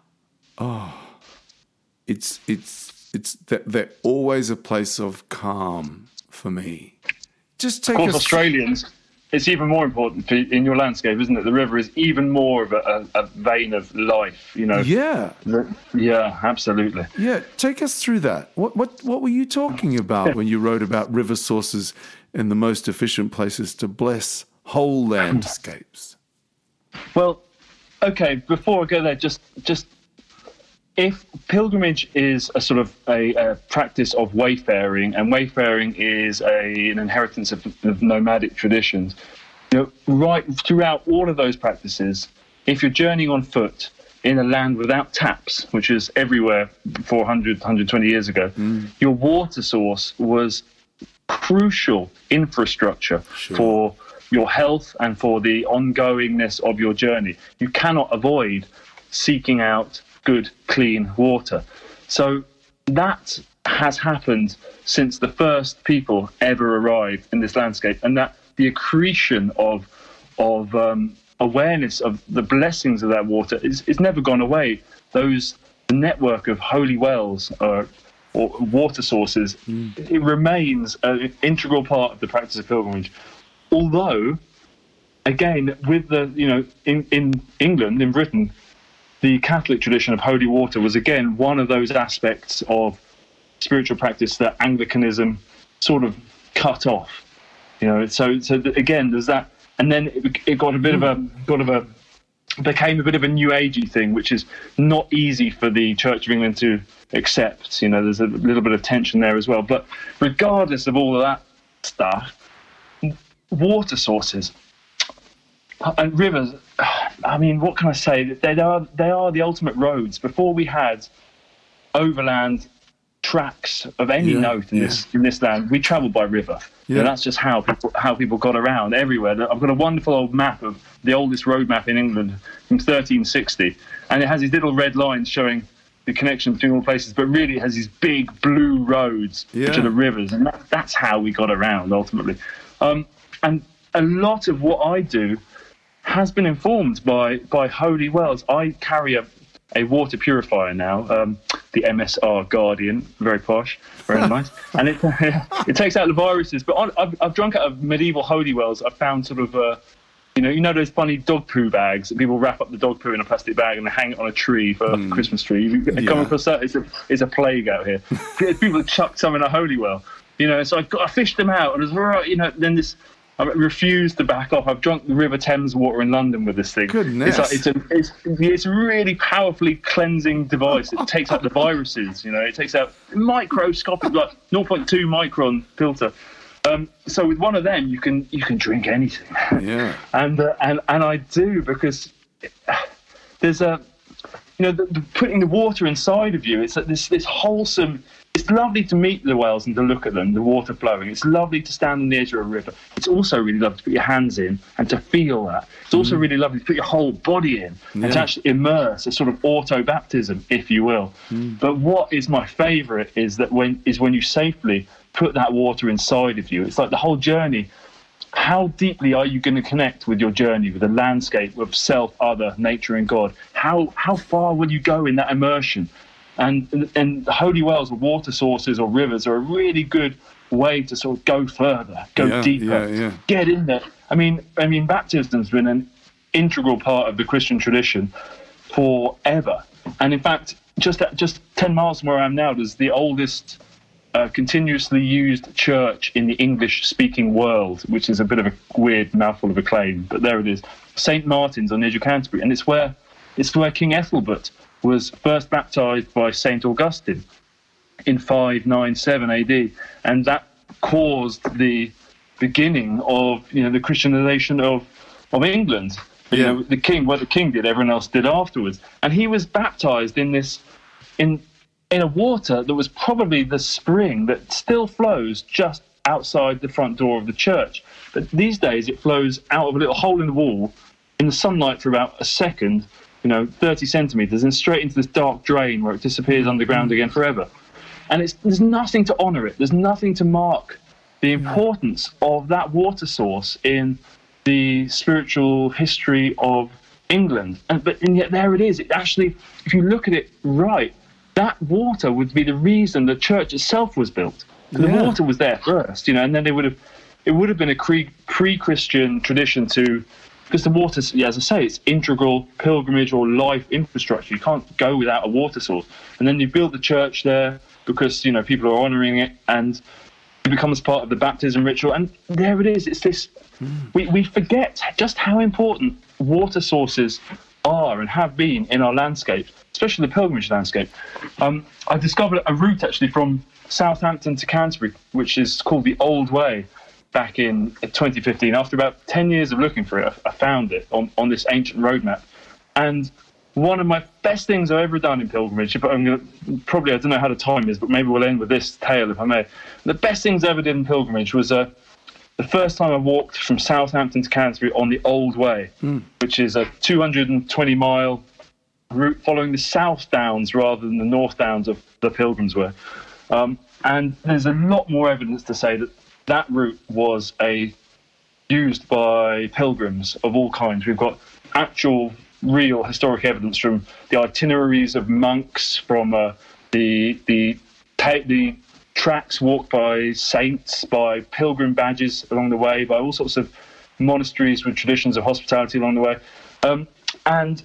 oh, it's it's it's that they're always a place of calm for me. Just take Of course, Australians, it's even more important for, in your landscape, isn't it? The river is even more of a, a, a vein of life, you know. yeah. The- yeah, absolutely. Yeah, take us through that. What what what were you talking about when you wrote about river sources and the most efficient places to bless whole landscapes? Well, okay. Before I go there, just just if pilgrimage is a sort of a, a practice of wayfaring, and wayfaring is a, an inheritance of, of nomadic traditions, you know, right throughout all of those practices, if you're journeying on foot in a land without taps, which is everywhere 400, 120 years ago, mm. your water source was crucial infrastructure for your health and for the ongoingness of your journey. You cannot avoid seeking out good, clean water. So that has happened since the first people ever arrived in this landscape, and that the accretion of of um, awareness of the blessings of that water is, is never gone away. Those the network of holy wells or, or water sources, it remains an integral part of the practice of pilgrimage. Although, again, with the you know in, in England, in Britain, the Catholic tradition of holy water was again one of those aspects of spiritual practice that Anglicanism sort of cut off. You know, so so again, there's that and then it, it got a bit of a got of a became a bit of a new agey thing, which is not easy for the Church of England to accept. You know, there's a little bit of tension there as well. But regardless of all of that stuff, water sources uh, and rivers. I mean, what can I say? They are they are the ultimate roads. Before we had overland tracks of any Yeah, note in yeah. this in this land, we travelled by river. Yeah. And that's just how people how people got around everywhere. I've got a wonderful old map of the oldest road map in England from 1360, and it has these little red lines showing the connection between all places. But really, it has these big blue roads, which are the rivers, and that, that's how we got around ultimately. Um, and a lot of what I do has been informed by by holy wells. I carry a, a water purifier now, um, the MSR Guardian, very posh, very nice, and it it takes out the viruses. But on, I've, I've drunk out of medieval holy wells. I've found sort of. Uh, you know, you know those funny dog poo bags that people wrap up the dog poo in a plastic bag and they hang it on a tree for like a Christmas tree. You come across that? It's a, it's a plague out here. people chuck some in a holy well. You know, so I, got, I fished them out and it was right. You know, then this. I refused to back off. I've drunk the River Thames water in London with this thing. Goodness. It's, like, it's, a, it's, it's a really powerfully cleansing device. It takes out the viruses, you know, it takes out microscopic, like 0.2 micron filter. Um, so with one of them, you can you can drink anything, Yeah. and uh, and and I do because there's a you know the, the, putting the water inside of you. It's like this this wholesome. It's lovely to meet the whales and to look at them, the water flowing. It's lovely to stand on the edge of a river. It's also really lovely to put your hands in and to feel that. It's also mm. really lovely to put your whole body in and to actually immerse, a sort of auto baptism, if you will. Mm. But what is my favourite is that when is when you safely put that water inside of you. It's like the whole journey how deeply are you going to connect with your journey with the landscape of self other nature and god? How how far will you go in that immersion? And and holy wells or water sources or rivers are a really good way to sort of go further go Yeah, deeper. yeah, yeah. get in there. I mean i mean baptism's been an integral part of the christian tradition forever. And in fact just at, just 10 miles from where i am now there's the oldest uh, continuously used church in the English speaking world, which is a bit of a weird mouthful of a claim, but there it is. St. Martin's on the edge of Canterbury, and it's where it's where King Ethelbert was first baptized by St. Augustine in 597 AD, and that caused the beginning of you know the Christianization of of England. You Yeah. know, the king, what the king did, everyone else did afterwards, and he was baptized in this in in a water that was probably the spring that still flows just outside the front door of the church. But these days it flows out of a little hole in the wall in the sunlight for about a second, you know, 30 centimeters, and straight into this dark drain where it disappears underground again forever. And it's, there's nothing to honor it, there's nothing to mark the importance of that water source in the spiritual history of England. And, but and yet there it is. It actually, if you look at it right, that water would be the reason the church itself was built. The water was there first, you know, and then they would have, it would have been a pre-Christian tradition to, because the water, yeah, as I say, it's integral pilgrimage or life infrastructure. You can't go without a water source. And then you build the church there because you know people are honouring it, and it becomes part of the baptism ritual. And there it is. It's this. Hmm. We we forget just how important water sources are and have been in our landscape, especially the pilgrimage landscape. Um, I discovered a route actually from Southampton to Canterbury, which is called the Old Way, back in 2015. After about 10 years of looking for it, I found it on, on this ancient road map. And one of my best things I've ever done in pilgrimage, but I'm to probably, I don't know how the time is, but maybe we'll end with this tale if I may. The best things I ever did in pilgrimage was uh, the first time I walked from Southampton to Canterbury on the Old Way, which is a 220 mile route following the South Downs rather than the North Downs of the Pilgrims' Way. Um, and there's a lot more evidence to say that that route was a used by pilgrims of all kinds. We've got actual, real historic evidence from the itineraries of monks, from uh, the the the tracks walked by saints, by pilgrim badges along the way, by all sorts of monasteries with traditions of hospitality along the way, um, and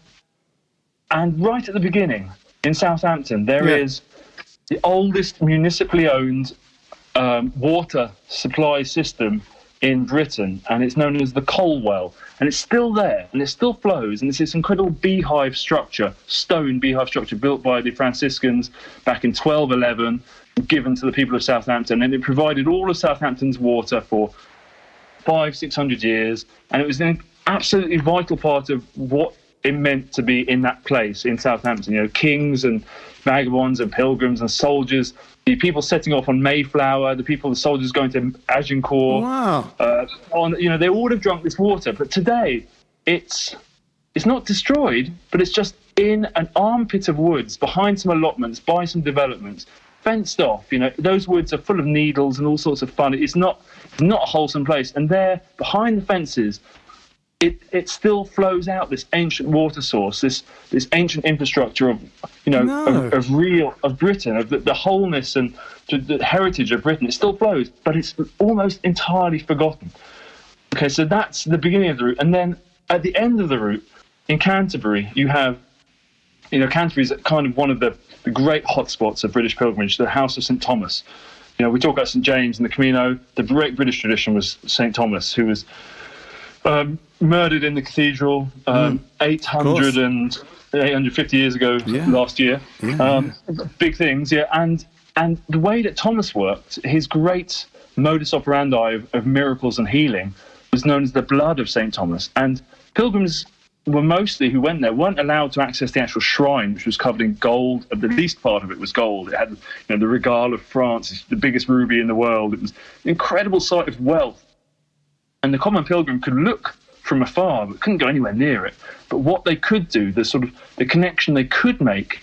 and right at the beginning in Southampton, there is Yeah. the oldest municipally owned um, water supply system in Britain, and it's known as the Coal Well, and it's still there, and it still flows, and it's this incredible beehive structure, stone beehive structure built by the Franciscans back in 1211, given to the people of Southampton, and it provided all of Southampton's water for five, six hundred years, and it was an absolutely vital part of what it meant to be in that place in Southampton. You know, kings and vagabonds and pilgrims and soldiers, the people setting off on Mayflower, the people, the soldiers going to Agincourt. Wow. Uh, on, you know, they all have drunk this water, but today it's it's not destroyed, but it's just in an armpit of woods behind some allotments, by some developments, fenced off. You know, those woods are full of needles and all sorts of fun. It's not not a wholesome place, and there behind the fences it, it still flows out this ancient water source, this this ancient infrastructure of you know No. of, of real of Britain, of the, the wholeness and the, the heritage of Britain. It still flows, but it's almost entirely forgotten. Okay, so that's the beginning of the route, and then at the end of the route in Canterbury, you have you know Canterbury is kind of one of the, the great hotspots of British pilgrimage, the House of St Thomas. You know, we talk about St James and the Camino. The great British tradition was St Thomas, who was um, murdered in the cathedral um, 800 and 850 years ago Yeah. last year. um, Big things, yeah. And and the way that Thomas worked, his great modus operandi of, of miracles and healing was known as the blood of St. Thomas. And pilgrims were mostly who went there weren't allowed to access the actual shrine, which was covered in gold. The least part of it was gold. It had you know, the regale of France, the biggest ruby in the world. It was an incredible sight of wealth and the common pilgrim could look from afar but couldn't go anywhere near it. But what they could do, the sort of the connection they could make,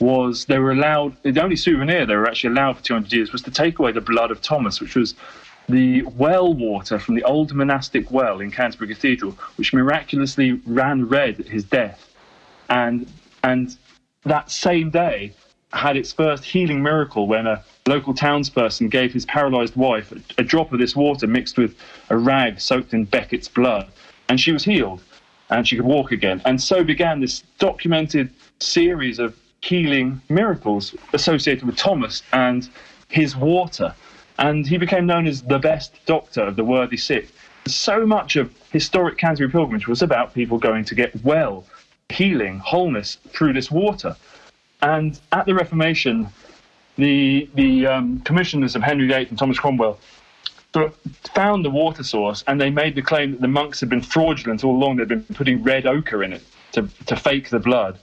was they were allowed. The only souvenir they were actually allowed for 200 years was to take away the blood of Thomas, which was the well water from the old monastic well in Canterbury Cathedral, which miraculously ran red at his death, and and that same day had its first healing miracle when a local townsperson gave his paralyzed wife a, a drop of this water mixed with a rag soaked in Becket's blood, and she was healed and she could walk again. And so began this documented series of healing miracles associated with Thomas and his water. And he became known as the best doctor of the worthy sick. So much of historic Canterbury pilgrimage was about people going to get well, healing, wholeness through this water. And at the Reformation, the the um, commissioners of Henry VIII and Thomas Cromwell found the water source, and they made the claim that the monks had been fraudulent all along. They'd been putting red ochre in it to, to fake the blood,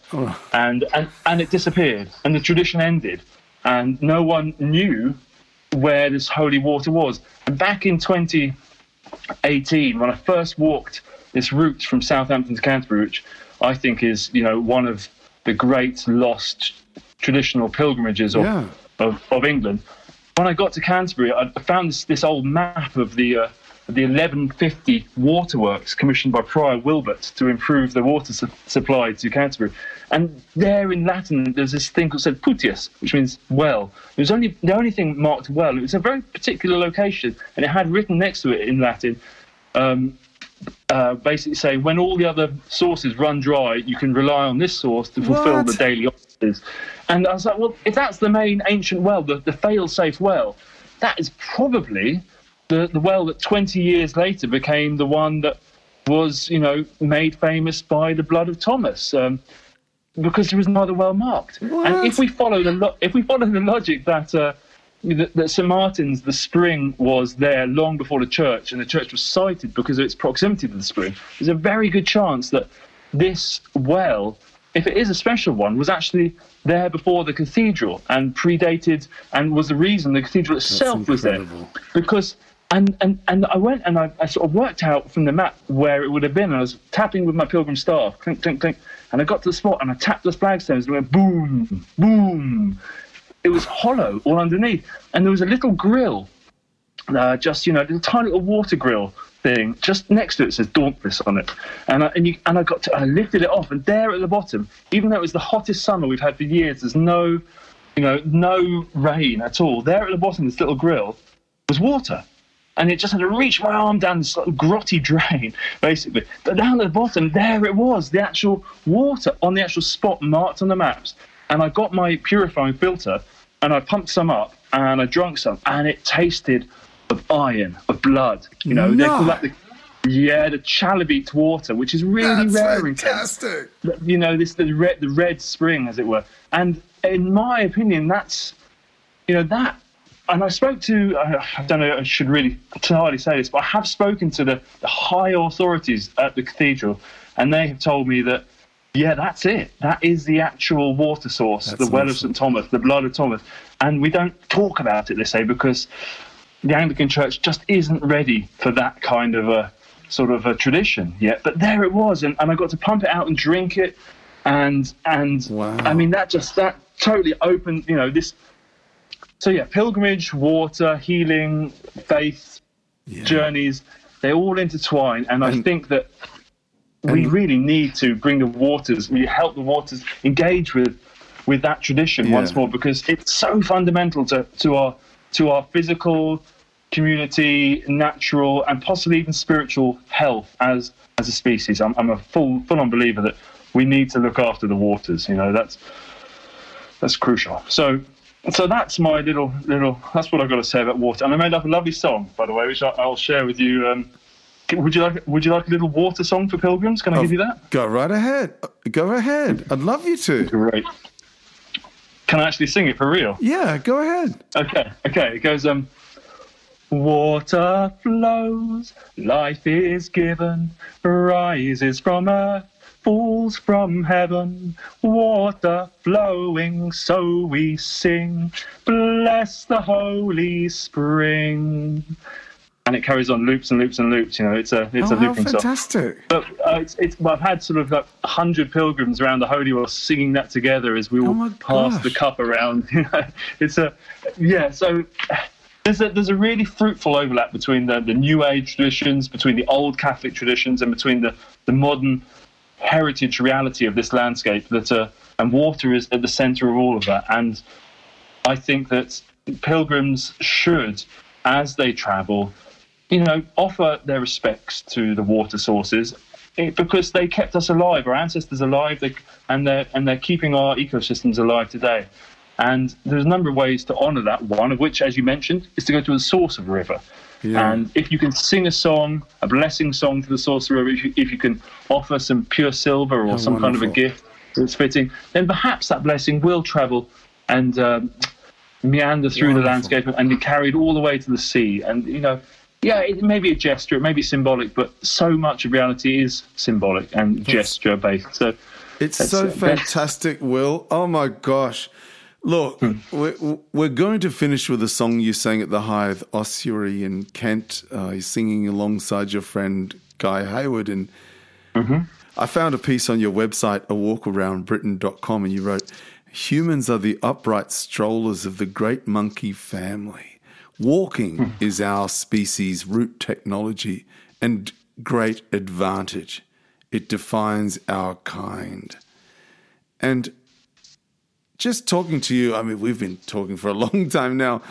and, and and it disappeared, and the tradition ended, and no one knew where this holy water was. And back in 2018, when I first walked this route from Southampton to Canterbury, which I think is you know one of the great lost traditional pilgrimages of, Yeah. of, of England. When I got to Canterbury, I found this, this old map of the uh, the 1150 waterworks commissioned by Prior Wibert to improve the water su- supply to Canterbury. And there in Latin, there's this thing called said putius, which means well. It was only the only thing marked well. It was a very particular location, and it had written next to it in Latin, um, uh, basically saying when all the other sources run dry, you can rely on this source to fulfill What? the daily offices. And I was like, well, if that's the main ancient well, the, the fail-safe well, that is probably the, the well that 20 years later became the one that was, you know, made famous by the blood of Thomas. Um, because there was no other well marked. And if we follow the lo- if we follow the logic that uh, that, that St Martin's the spring was there long before the church, and the church was sited because of its proximity to the spring, there's a very good chance that this well, if it is a special one, was actually there before the cathedral and predated, and was the reason the cathedral itself was there because and and and I went and I, I sort of worked out from the map where it would have been. I was tapping with my pilgrim staff, clink clink clink, and I got to the spot and I tapped the flagstones and went boom boom. It was hollow all underneath, and there was a little grill, uh, just you know, a little tiny little water grill thing just next to it. says Dauntless on it, and I, and you and I got to, I lifted it off, and there at the bottom, even though it was the hottest summer we've had for years, there's no, you know, no rain at all. There at the bottom, this little grill was water. And it just had to reach my arm down this of grotty drain, basically. But down at the bottom, there it was, the actual water on the actual spot marked on the maps. And I got my purifying filter and I pumped some up and I drank some, and it tasted of iron, of blood. You know, they call that the yeah, the chalybeate water, which is really That's rare in Kent fantastic. you know this the red the red spring as it were and in my opinion that's you know that and I spoke to uh, I don't know I should really entirely say this but I have spoken to the, the high authorities at the cathedral and they have told me that yeah that's it that is the actual water source That's the well of. St Thomas the blood of Thomas and we don't talk about it they say because the Anglican Church just isn't ready for that kind of a sort of a tradition yet. But there it was, and, and I got to pump it out and drink it, and and Wow. I mean that just that totally opened, you know, this. So yeah, pilgrimage, water, healing, faith, Yeah. journeys, they all intertwine, and I think that we really need to bring the waters, we help the waters engage with with that tradition Yeah. once more because it's so fundamental to, to our to our physical community, natural, and possibly even spiritual health as as a species. I'm, I'm a full full on believer that we need to look after the waters. You know that's that's crucial. So so that's my little little. That's what I've got to say about water. And I made up a lovely song, by the way, which I, I'll share with you. Um, would you like Would you like a little water song for pilgrims? Can I give you that? Go right ahead. Go ahead. I'd love you to. Great. Can I actually sing it for real? Yeah, go ahead. Okay, okay. It goes um Water flows, life is given, rises from earth, falls from heaven. Water flowing, so we sing, bless the holy spring. And it carries on loops and loops and loops. You know, it's a it's oh, a how looping song. fantastic. But uh, it's, it's well, I've had sort of like hundred pilgrims around the Holy Well singing that together as we all Oh pass gosh. the cup around. You know, it's a yeah. So there's a there's a really fruitful overlap between the, the New Age traditions, between the old Catholic traditions, and between the the modern heritage reality of this landscape. That uh, and water is at the centre of all of that. And I think that pilgrims should, as they travel, you know, offer their respects to the water sources eh, because they kept us alive, our ancestors alive, they, and they're and they're keeping our ecosystems alive today. And there's a number of ways to honour that. One of which, as you mentioned, is to go to the source of a river. Yeah. And if you can sing a song, a blessing song to the source of the river, if you, if you can offer some pure silver or How some kind of a gift that's fitting, then perhaps that blessing will travel and um, meander through the landscape and be carried all the way to the sea. And you know, yeah, it may be a gesture, it may be symbolic, but so much of reality is symbolic and gesture based. So It's so. Fantastic, Will. Oh my gosh. Look, Hmm. we're, we're going to finish with a song you sang at the Hythe Ossuary in Kent. Uh, you're singing alongside your friend Guy Hayward. And Mm-hmm. I found a piece on your website, a awalkaroundbritain.com, and you wrote, Humans are the upright strollers of the great monkey family. Walking Hmm. is our species' root technology and great advantage. It defines our kind. And just talking to you, I mean, we've been talking for a long time now.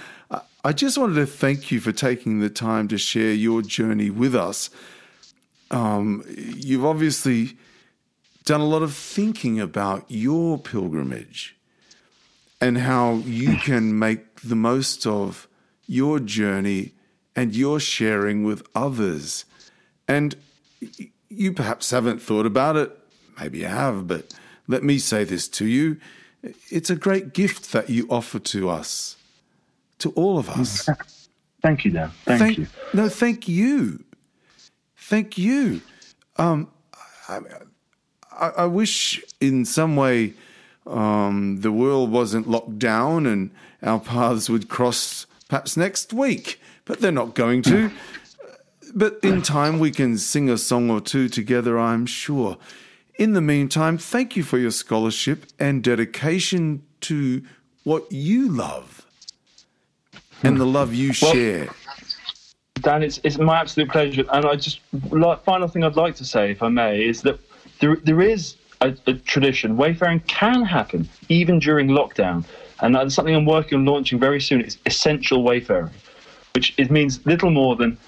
I- just wanted to thank you for taking the time to share your journey with us. Um, you've obviously done a lot of thinking about your pilgrimage and how you can make the most of your journey and your sharing with others. And you perhaps haven't thought about it. Maybe you have, but let me say this to you. It's a great gift that you offer to us, to all of us. thank you, Dan. Thank, you. No, thank you. Thank you. Um, I, I, I wish in some way um, the world wasn't locked down and our paths would cross perhaps next week, but they're not going to. But in time, we can sing a song or two together, I'm sure. In the meantime, thank you for your scholarship and dedication to what you love and the love you share. Dan, it's, it's my absolute pleasure. And I just, like, final thing I'd like to say, if I may, is that there, there is a, a tradition. Wayfaring can happen even during lockdown. And that's something I'm working on launching very soon. It's essential wayfaring, which it means little more than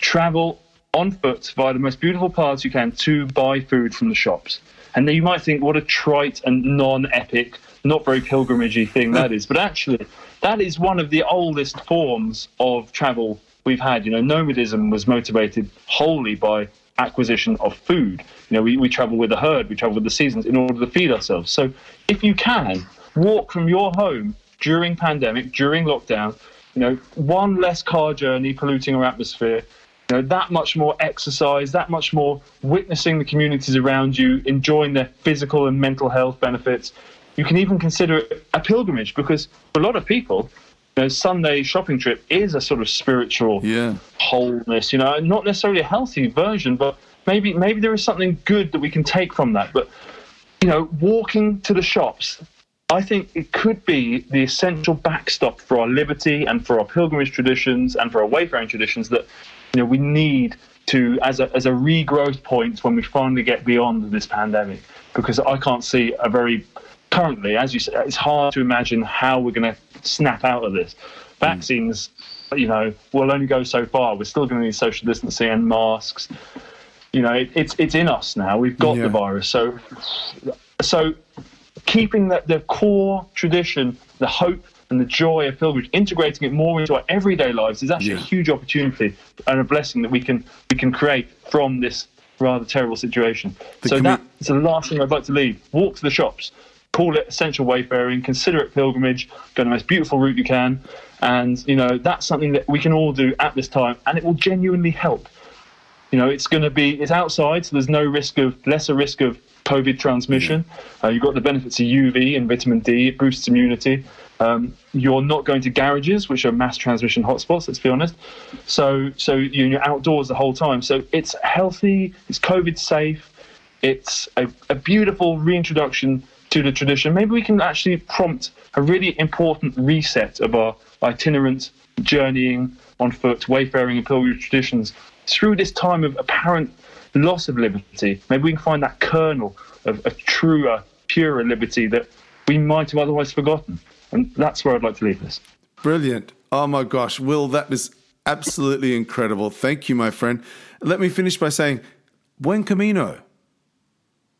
travel on foot via the most beautiful paths you can to buy food from the shops. And you might think, what a trite and non epic, not very pilgrimagey thing that is. But actually, that is one of the oldest forms of travel we've had. You know, nomadism was motivated wholly by acquisition of food. You know, we, we travel with the herd, we travel with the seasons in order to feed ourselves. So if you can, walk from your home during pandemic, during lockdown, you know, one less car journey polluting our atmosphere, you know, that much more exercise, that much more witnessing the communities around you, enjoying their physical and mental health benefits. You can even consider it a pilgrimage because for a lot of people, you know, Sunday shopping trip is a sort of spiritual Yeah. wholeness, you know, not necessarily a healthy version, but maybe maybe there is something good that we can take from that. But you know, walking to the shops, I think it could be the essential backstop for our liberty and for our pilgrimage traditions and for our wayfaring traditions that you know we need to as a as a regrowth point when we finally get beyond this pandemic. Because I can't see a very currently, as you said, it's hard to imagine how we're going to snap out of this. Hmm. Vaccines, you know, will only go so far. We're still going to need social distancing and masks. You know, it, it's it's in us now. We've got Yeah. the virus, so so keeping that the core tradition, the hope and the joy of pilgrimage, integrating it more into our everyday lives is actually Yeah. a huge opportunity and a blessing that we can we can create from this rather terrible situation. The so commu- that's the last thing I'd like to leave. Walk to the shops, call it essential wayfaring, consider it pilgrimage, go the most beautiful route you can, and you know that's something that we can all do at this time, and it will genuinely help. You know, it's going to be it's outside, so there's no risk of lesser risk of COVID transmission. Uh, you've got the benefits of UV and vitamin D. It boosts immunity. Um, you're not going to garages, which are mass transmission hotspots. Let's be honest. So, so you're outdoors the whole time. So it's healthy. It's COVID safe. It's a, a beautiful reintroduction to the tradition. Maybe we can actually prompt a really important reset of our itinerant journeying on foot, wayfaring, and pilgrimage traditions through this time of apparent loss of liberty. Maybe we can find that kernel of a truer, purer liberty that we might have otherwise forgotten. And that's where I'd like to leave this. Brilliant. Oh my gosh, Will, that was absolutely incredible. Thank you, my friend. Let me finish by saying, buen camino.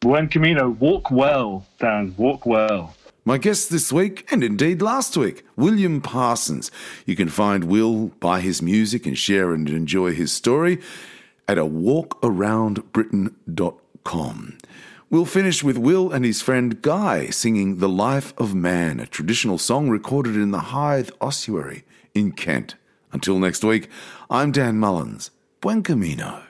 Buen Camino, walk well, Dan, walk well. My guest this week, and indeed last week, William Parsons. You can find Will, buy his music, and share and enjoy his story at a walkaroundbritain.com. We'll finish with Will and his friend Guy singing The Life of Man, a traditional song recorded in the Hythe Ossuary in Kent. Until next week, I'm Dan Mullins. Buen camino.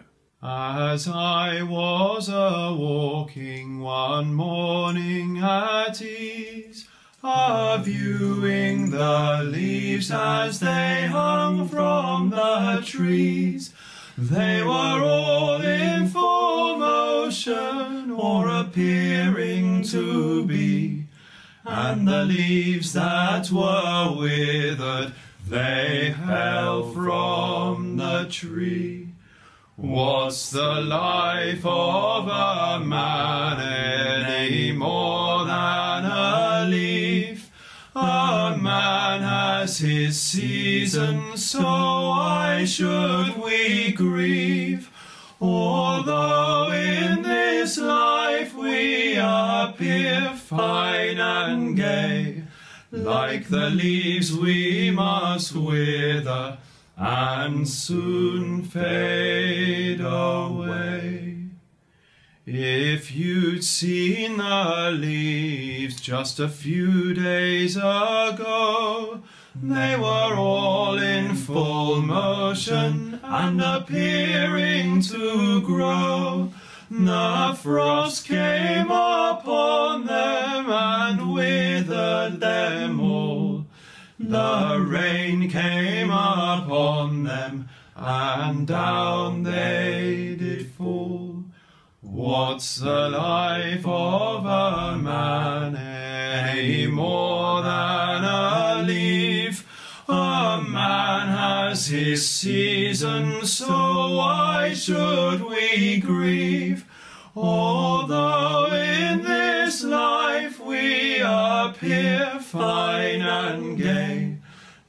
As I was a walking one morning at ease, a viewing the leaves as they hung from the trees, they were all in full motion or appearing to be, and the leaves that were withered, they fell from the tree. What's the life of a man any has his season, so why should we grieve? Although in this life we appear fine and gay, like the leaves we must wither and soon fade away. If you'd seen the leaves just a few days ago, they were all in full motion and appearing to grow. The frost came upon them and withered them all. The rain came upon them, and down they did fall. What's the life of a man any man has his season, so why should we grieve? Although in this life we appear fine and gay,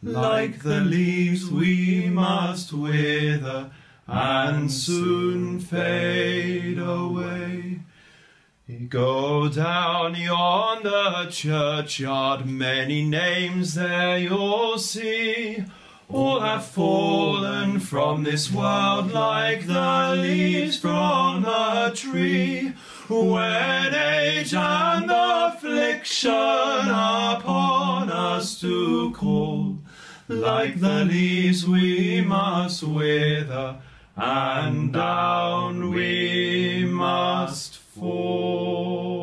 like the leaves we must wither and soon fade away. Go down yonder churchyard, many names there you'll see. all have fallen from this world like the leaves from a tree. When age and affliction upon us do call, like the leaves we must wither, and down we must for